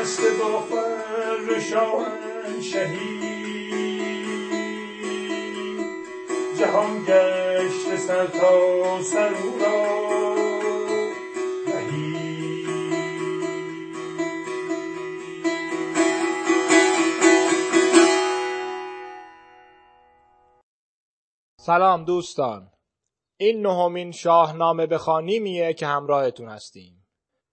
بسته با فر شاهنشهی جهان گشت سر تا سر او را سلام دوستان. این نهمین شاهنامه بخوانیمیه که همراهتون هستیم.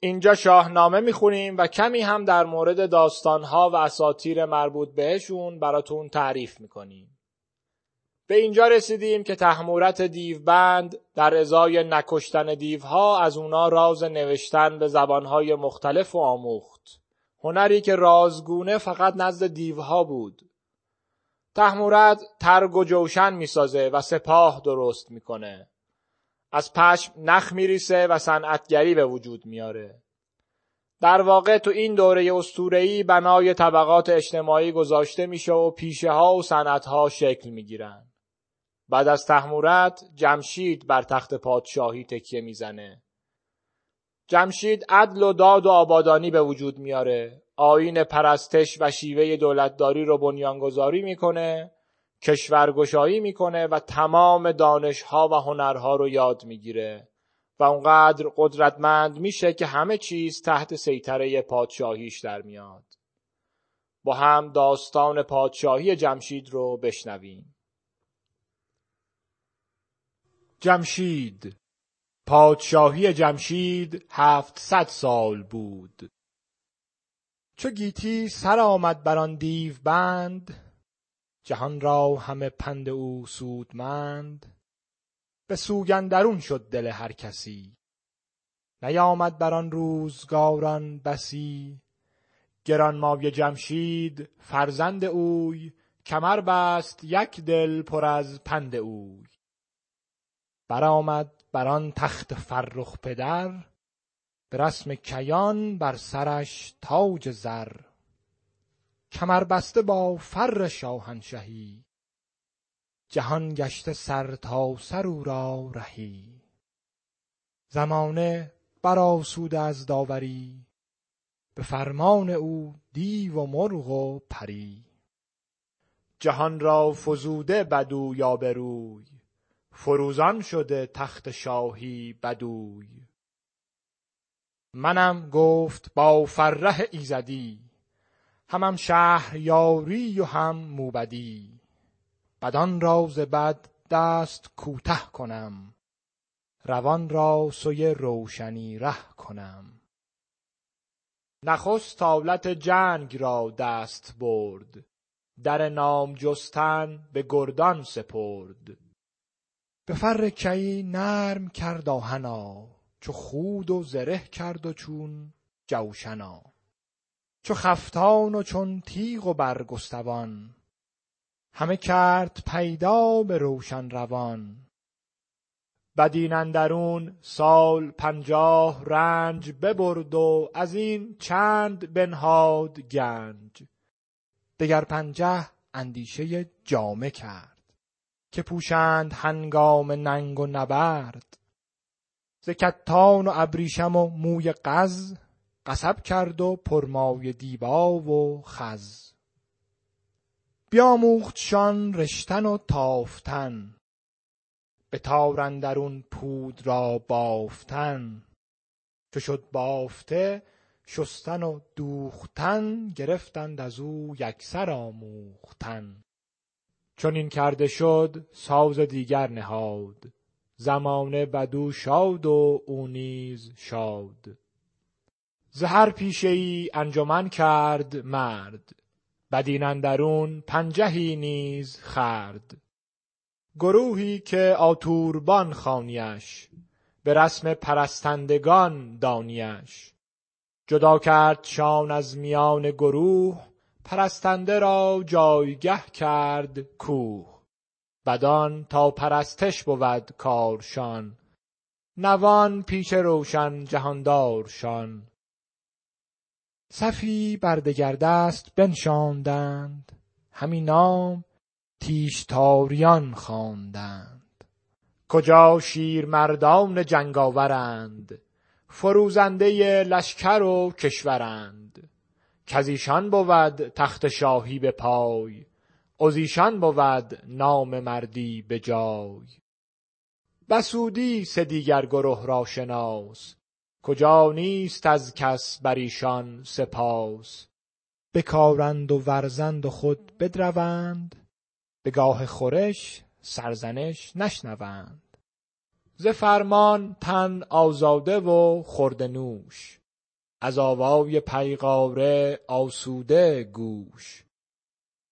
اینجا شاهنامه می‌خونیم و کمی هم در مورد داستانها و اساطیر مربوط بهشون براتون تعریف می‌کنیم. به اینجا رسیدیم که تحمورت دیوبند در ازای نکشتن دیوها از اونا راز نوشتن به زبانهای مختلف و آموخت. هنری که رازگونه فقط نزد دیوها بود. تحمورت ترگ و جوشن می‌سازه و سپاه درست می‌کنه. از پشم نخ میریسه و صنعتگری به وجود میاره. در واقع تو این دوره اسطوره‌ای بنای طبقات اجتماعی گذاشته میشه و پیشه ها و صنعت ها شکل می‌گیرن. بعد از تحمورت جمشید بر تخت پادشاهی تکیه می‌زنه. جمشید عدل و داد و آبادانی به وجود میاره. آین پرستش و شیوه دولتداری رو بنیانگذاری می‌کنه کشورگشایی می‌کنه و تمام دانشها و هنرها رو یاد می‌گیره و اونقدر قدرتمند میشه که همه چیز تحت سیطره پادشاهیش در میاد. با هم داستان پادشاهی جمشید رو بشنویم. جمشید پادشاهی جمشید هفتصد سال بود. چو گیتی سر آمد بر آن دیو بند جهان را همه پند او سودمند. به سوگندرون شد دل هر کسی. نیامد بر آن روزگاران بسی. گرانمایه جمشید فرزند اوی. کمر بست یک دل پر از پند اوی. برآمد بر آن تخت فرخ پدر. به رسم کیان بر سرش تاج زر. کمر بسته با فر شاهنشهی. جهان گشته سر تا سر او را رهی. زمانه برآسوده از داوری. به فرمان او دیو و مرغ و پری. جهان را فزوده بدوی آبروی فروزان شده تخت شاهی بدوی. منم گفت با فره ایزدی. همم شهریاری و هم موبدی. بدان را ز بد دست کوته کنم. روان را سوی روشنی ره کنم. نخست آلت جنگ را دست برد. در نام جستن به گردان سپرد. به فر کیی نرم کرد آهنا چو خود و زره کرد و چون جوشنا. چو خفتان و چون تیغ و برگستوان. همه کرد پیدا به روشن روان. بدین اندرون سال پنجاه رنج ببرد و از این چند بنهاد گنج. دگر پنجه اندیشه جامه کرد که پوشند هنگام ننگ و نبرد. ز کتان و ابریشم و موی قز قصب کرد و پرمایه دیبا و خز. بیاموختشان رشتن و تافتن. به تار اندرون پود را بافتن. چو شد بافته شستن و دوختن گرفتند از او یکسر آموختن. چون این کرده شد ساز دیگر نهاد. زمانه بدو شاد و او نیز شاد. ز هر پیشه ای انجمن کرد مرد بدین اندرون پنجهی نیز خورد گروهی که آتوربان خوانیش به رسم پرستندگان دانیش. جدا کردشان از میان گروه پرستنده را جایگه کرد کوه. بدان تا پرستش بود کارشان نوان پیش روشن جهاندارشان. صفی بر دگر دست بنشاندند. همی نام تیشتاریان خواندند. کجا شیرمردان جنگاورند؟ فروزنده لشکر و کشورند. کز ایشان بود تخت شاهی به پای. از بود نام مردی به جای. بسودی سه دیگر گره را شناس. کجا نیست از کس بر ایشان سپاس؟ بکارند و ورزند و خود بدروند به گاه خورش سرزنش نشنوند. ز فرمان تن آزاده و خورده نوش از آوای پیغاره آسوده گوش.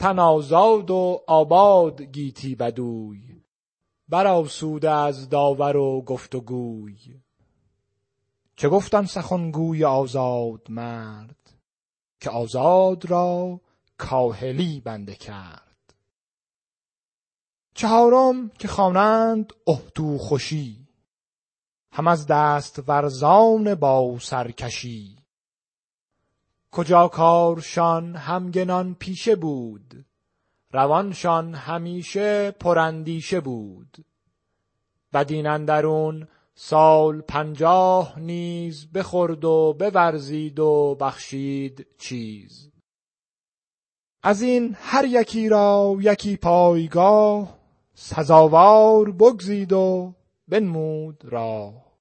تن آزاد و آباد گیتی بدوی برآسوده از داور و گفت و گوی. چه گفت آن سخن گوی آزاد مرد؟ که آزاد را کاهلی بنده کرد. چهارم که خوانند اهتوخوشی هم از دست ورزان با سرکشی. کجا کارشان همگنان پیشه بود روانشان همیشه پراندیشه بود. بدین اندرون سال پنجاه نیز بخورد و بورزید و بخشید چیز. از این هر یکی را یکی پایگاه سزاوار بگزید و بنمود راه.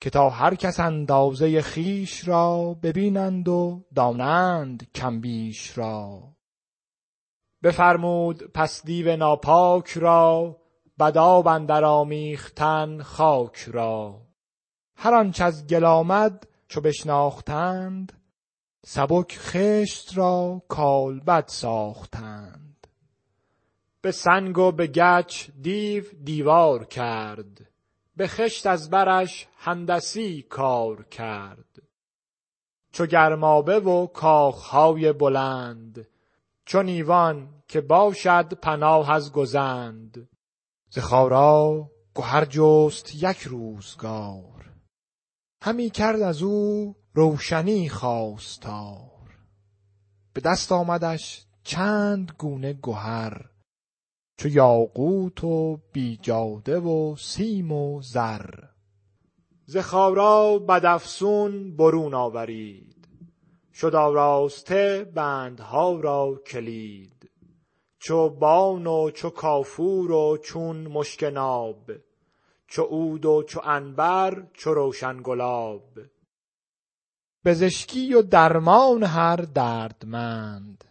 که تا هر کس اندازه خویش را ببینند و دانند کم بیش را. بفرمود پس دیو ناپاک را بدآب اندر آمیختن خاک را. هر آنچ از گل آمد چو بشناختند سبک خشت را کالبد ساختند. به سنگ و به گچ دیو دیوار کرد به خشت از برش هندسی کار کرد. چو گرمابه و کاخهای بلند چو نیوان که باشد پناه از گزند. ز خارا گهر جست یک روزگار. همی کرد از او روشنی خواستار. به دست آمدش چند گونه گهر چو یاقوت و بیجاده و سیم و زر. ز خارا بدافسون برون آورید شد آراسته بندها را کلید. چو بان و چو کافور و چون مشک ناب چو عود و چو عنبر چو روشن گلاب. پزشکی و درمان هر دردمند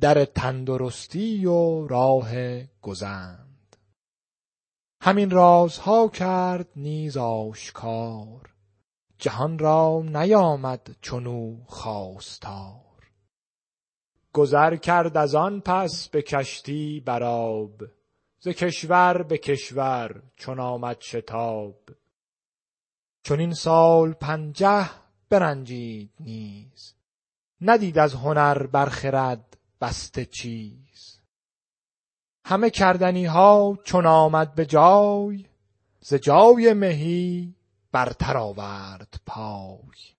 در تندرستی و راه گزند. همین رازها کرد نیز آشکار جهان را نیامد چنو خواستار. گذر کرد از آن پس به کشتی بر آب ز کشور به کشور چون آمد شتاب. چنین سال پنجه برنجید نیز ندید از هنر بر خرد بسته چیز. همه کردنیها چون آمد به جای ز جای مهی برتر آورد پای.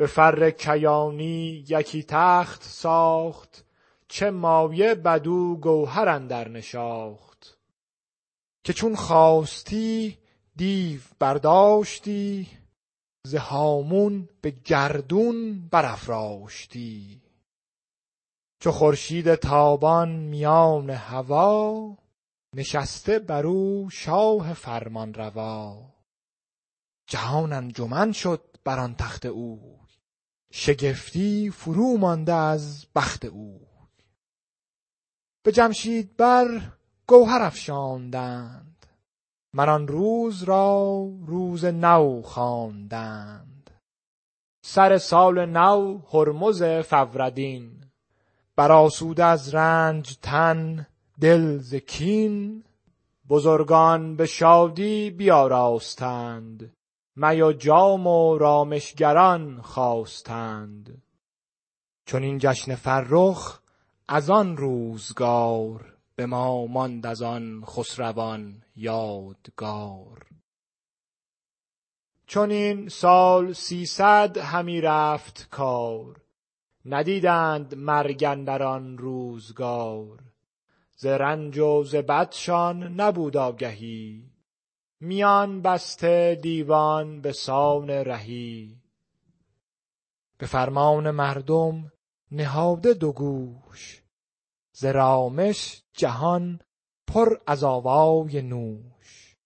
به فر کیانی یکی تخت ساخت چه مایه بدو گوهر اندر نشاخت. که چون خاستی دیو برداشتی ز هامون به گردون برافراشتی. چو خورشید تابان میان هوا نشسته بر او شاه فرمان روا. جهان انجمن شد بر آن تخت او. شگفتی فرو مانده از بخت او. به جمشید بر گوهر افشاندند. مر آن روز را روز نو خواندند. سر سال نو هرمز فوردین برآسوده از رنج تن دل ز کین. بزرگان به شادی بیاراستند. می و جام و رامشگران خواستند. چنین جشن فرخ از آن روزگار به ما ماند از آن خسروان یادگار. چنین سال سیصد همی رفت کار ندیدند مرگ اندر آن روزگار. ز رنج و ز بدشان نبود آگهی میان بسته دیوان به سان رهی. به فرمان مردم نهاده دو گوش. ز رامش جهان پر از آوای نوش.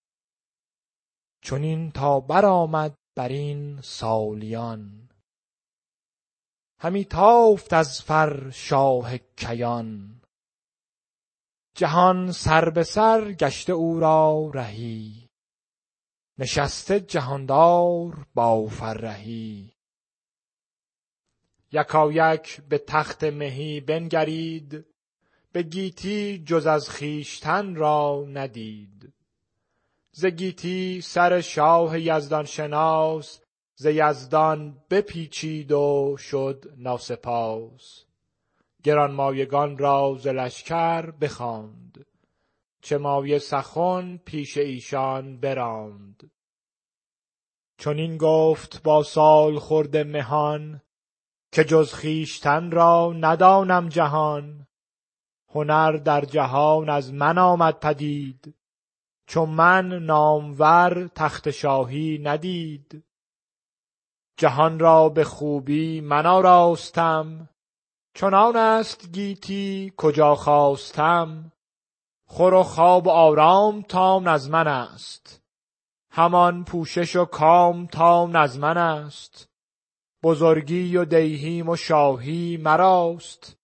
چنین تا برآمد بر این سالیان. همی تافت از فر شاه کیان. جهان سر به سر گشته او را رهی. نشسته جهاندار با فرهی. یکایک به تخت مهی بنگرید به گیتی جز از خویشتن را ندید. ز گیتی سر شاه یزدان شناس ز یزدان بپیچید و شد ناسپاس. گرانمایگان را ز لشکر بخواند. چه مایه سخن پیش ایشان براند. چنین گفت با سالخورده مهان که جز خویشتن را ندانم جهان. هنر در جهان از من آمد پدید چو من نامور تخت شاهی ندید. جهان را به خوبی من آراستم چنان است گیتی کجا خواستم. خور و خواب و آرام تام از من است. همان پوشش و کام تام از من است. بزرگی و دیهیم و شاهی مراست.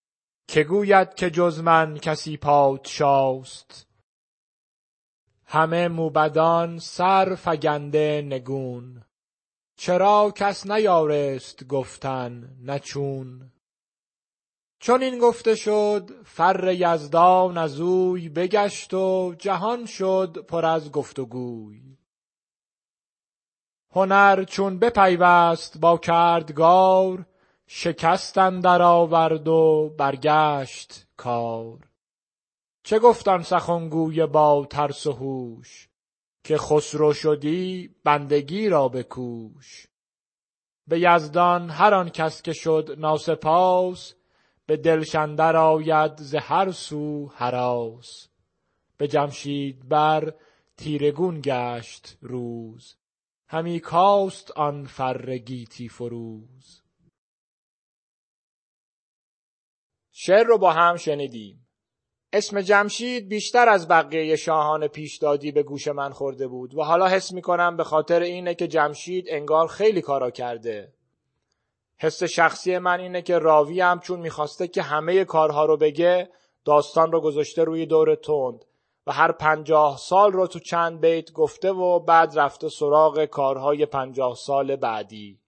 که گوید که جز من کسی پادشاست. همه موبدان سر فگنده نگون. چرا کس نیارست گفتن نه چون این گفته شد فر یزدان از اوی بگشت و جهان شد پر از گفت و گوی هنر چون بپیوست با کردگار شکست اندر آورد و برگشت کار. چه گفت آن سخنگوی با ترس و هوش که خسرو شدی بندگی را بکوش. به یزدان هر آن کس که شد ناسپاس به دلش اندر آید ز هر سو هراس به جمشید بر تیره گون گشت روز. همی کاست آن فر گیتی فروز. شعر رو با هم شنیدیم. اسم جمشید بیشتر از بقیه شاهان پیشدادی به گوش من خورده بود و حالا حس می‌کنم به خاطر اینه که جمشید انگار خیلی کارا کرده. حس شخصی من اینه که راوی هم چون می‌خواسته که همه کارها رو بگه داستان رو گذاشته روی دور تند و هر پنجاه سال رو تو چند بیت گفته و بعد رفته سراغ کارهای پنجاه سال بعدی.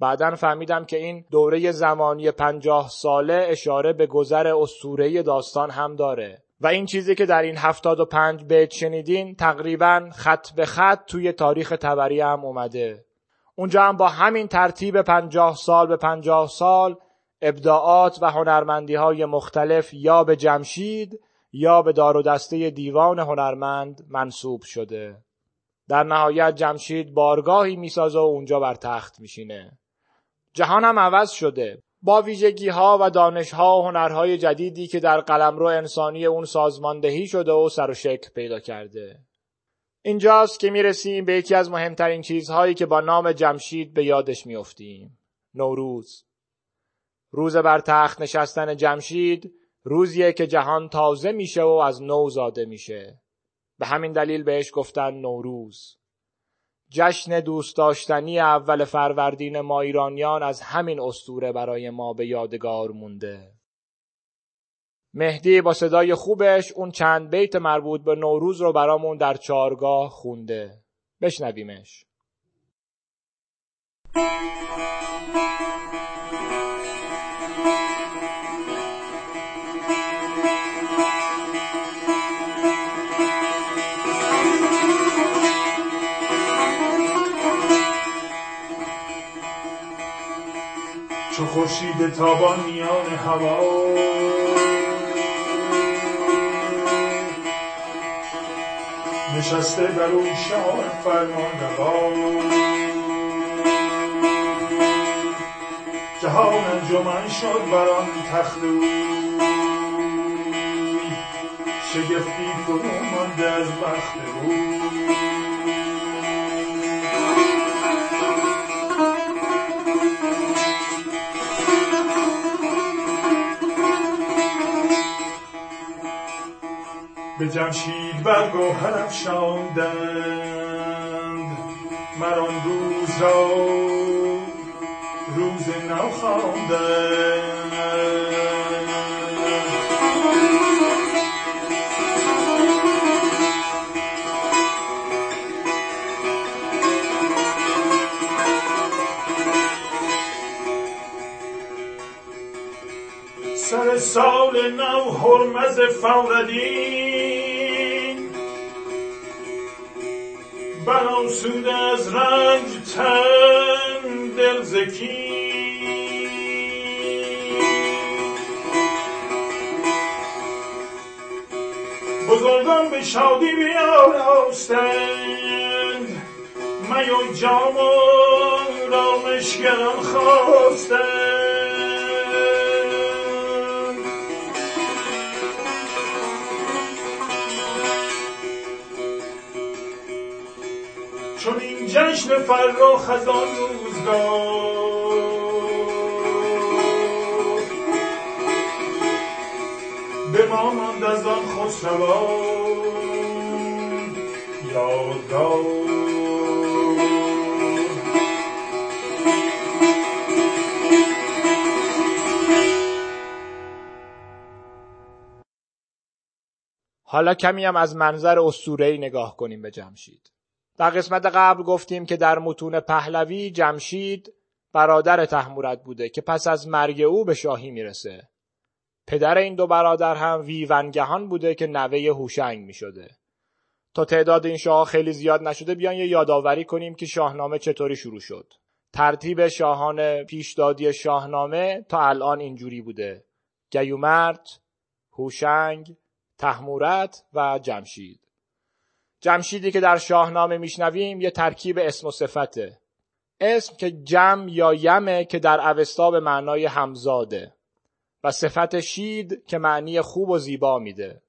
بعدا فهمیدم که این دوره زمانی پنجاه ساله اشاره به گذر اسطوره داستان هم داره. و این چیزی که در این هفتاد و پنج بیت شنیدین تقریبا خط به خط توی تاریخ تبری هم اومده. اونجا هم با همین ترتیب پنجاه سال به پنجاه سال ابداعات و هنرمندی های مختلف یا به جمشید یا به دار و دسته دیوان هنرمند منصوب شده. در نهایت جمشید بارگاهی می‌سازه و اونجا بر تخت میشینه. جهان هم عوض شده. با ویژگی ها و دانش ها و هنرهای جدیدی که در قلمرو انسانی اون سازماندهی شده و سر و شکل پیدا کرده. اینجاست که می‌رسیم به یکی از مهمترین چیزهایی که با نام جمشید به یادش میافتیم. نوروز. روز بر تخت نشستن جمشید روزیه که جهان تازه میشه و از نو زاده میشه. به همین دلیل بهش گفتن نوروز. جشن دوست داشتنی اول فروردین ما ایرانیان از همین استوره برای ما به یادگار مونده. مهدی با صدای خوبش اون چند بیت مربوط به نوروز رو برامون در چارگاه خونده. بشنویمش. چو خورشید تابان میان هوا نشسته بر او شاه فرمان روا جهان انجمن شد بر آن تخت شگفتی فرو از بخت او. جمشید بر گوهر افشاندند مر آن روز را روز نو خواندند. نو هرمز فوردین برآسوده از رنج تن دل زکی بزرگان به شادی بیاراستند. می و جام و رامشگران خواستند. جشن فرخ از آن روزگار. به ما ماند از آن خسروان یادگار. حالا کمی هم از منظر اسطوره‌ای نگاه کنیم به جمشید. در قسمت قبل گفتیم که در متون پهلوی جمشید برادر تحمورت بوده که پس از مرگ او به شاهی می‌رسه پدر این دو برادر هم ویونگهان بوده که نوه هوشنگ می شده. تا تعداد این شاه خیلی زیاد نشده بیان یه یادآوری کنیم که شاهنامه چطوری شروع شد. ترتیب شاهان پیشدادی شاهنامه تا الان اینجوری بوده. گیومرت، هوشنگ، تحمورت و جمشید. جمشیدی که در شاهنامه میشنویم یه ترکیب اسم و صفته. اسم که جم یا یمه که در اوستا به معنای همزاده. و صفت شید که معنی خوب و زیبا میده.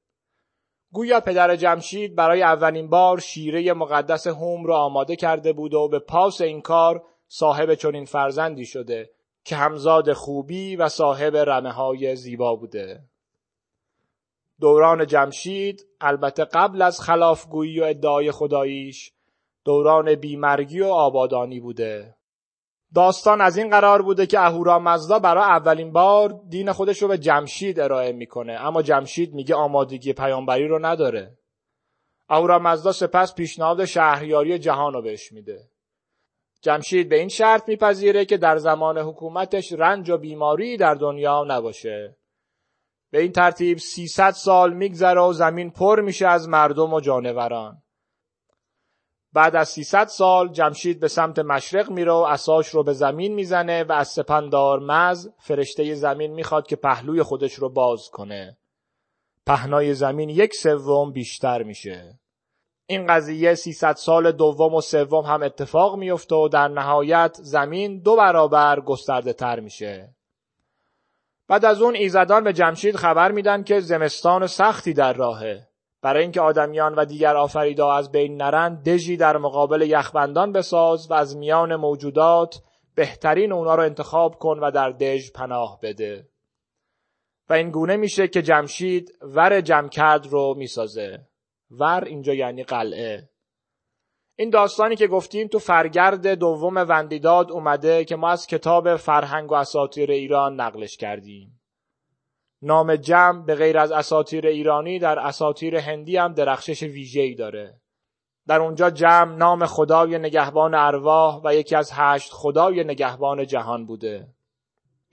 گویا پدر جمشید برای اولین بار شیره مقدس هوم را آماده کرده بود و به پاس این کار صاحب چنین فرزندی شده که همزاد خوبی و صاحب رمه های زیبا بوده. دوران جمشید البته قبل از خلافگویی و ادعای خداییش دوران بیمرگی و آبادانی بوده. داستان از این قرار بوده که اهورامزدا برای اولین بار دین خودش رو به جمشید ارائه می‌کنه. اما جمشید میگه آمادگی پیامبری رو نداره. اهورامزدا سپس پیشنهاد شهریاری جهان رو بهش میده. جمشید به این شرط میپذیره که در زمان حکومتش رنج و بیماری در دنیا نباشه. به این ترتیب 300 سال میگذره و زمین پر میشه از مردم و جانوران بعد از 300 سال جمشید به سمت مشرق میره و اساش رو به زمین می‌زنه و از سپندار مز فرشته زمین می‌خواد که پهلوی خودش رو باز کنه. پهنای زمین یک سوم بیشتر میشه. این قضیه 300 سال دوم و سوم هم اتفاق میفته و در نهایت زمین دو برابر گسترده تر میشه. بعد از اون ایزدان به جمشید خبر میدن که زمستان سختی در راهه. برای اینکه آدمیان و دیگر آفریدا از بین نرند دژی در مقابل یخبندان بساز و از میان موجودات بهترین اونا رو انتخاب کن و در دژ پناه بده. و این گونه میشه که جمشید ور جمکرد رو می‌سازه. ور اینجا یعنی قلعه. این داستانی که گفتیم تو فرگرد دوم وندیداد اومده که ما از کتاب فرهنگ و اساطیر ایران نقلش کردیم. نام جمع به غیر از اساطیر ایرانی در اساطیر هندی هم درخشش ویژه‌ای داره. در اونجا جمع نام خدای نگهبان ارواح و یکی از هشت خدای نگهبان جهان بوده.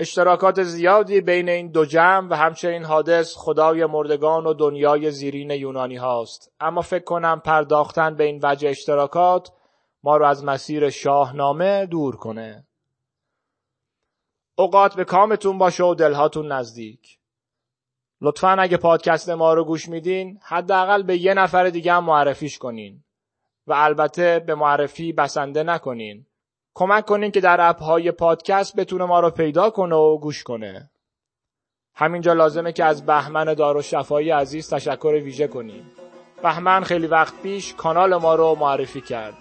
اشتراکات زیادی بین این دو جمع و همچنین حادث خدای مردگان و دنیای زیرین یونانی هاست. اما فکر کنم پرداختن به این وجه اشتراکات ما رو از مسیر شاهنامه دور کنه. اوقات به کامتون باشه و دلهاتون نزدیک. لطفا اگه پادکست ما رو گوش میدین حداقل به یه نفر دیگه هم معرفیش کنین. و البته به معرفی بسنده نکنین. کمک کنین که در اپ های پادکست بتونه ما رو پیدا کنه و گوش کنه. همینجا لازمه که از بهمن دار شفایی عزیز تشکر ویژه کنیم. بهمن خیلی وقت پیش کانال ما رو معرفی کرد.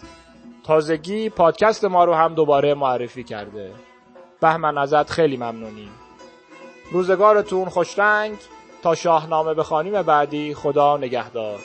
تازگی پادکست ما رو هم دوباره معرفی کرده. بهمن ازت خیلی ممنونیم. روزگارتون خوشرنگ تا شاهنامه بخوانیم بعدی خدا نگهدار.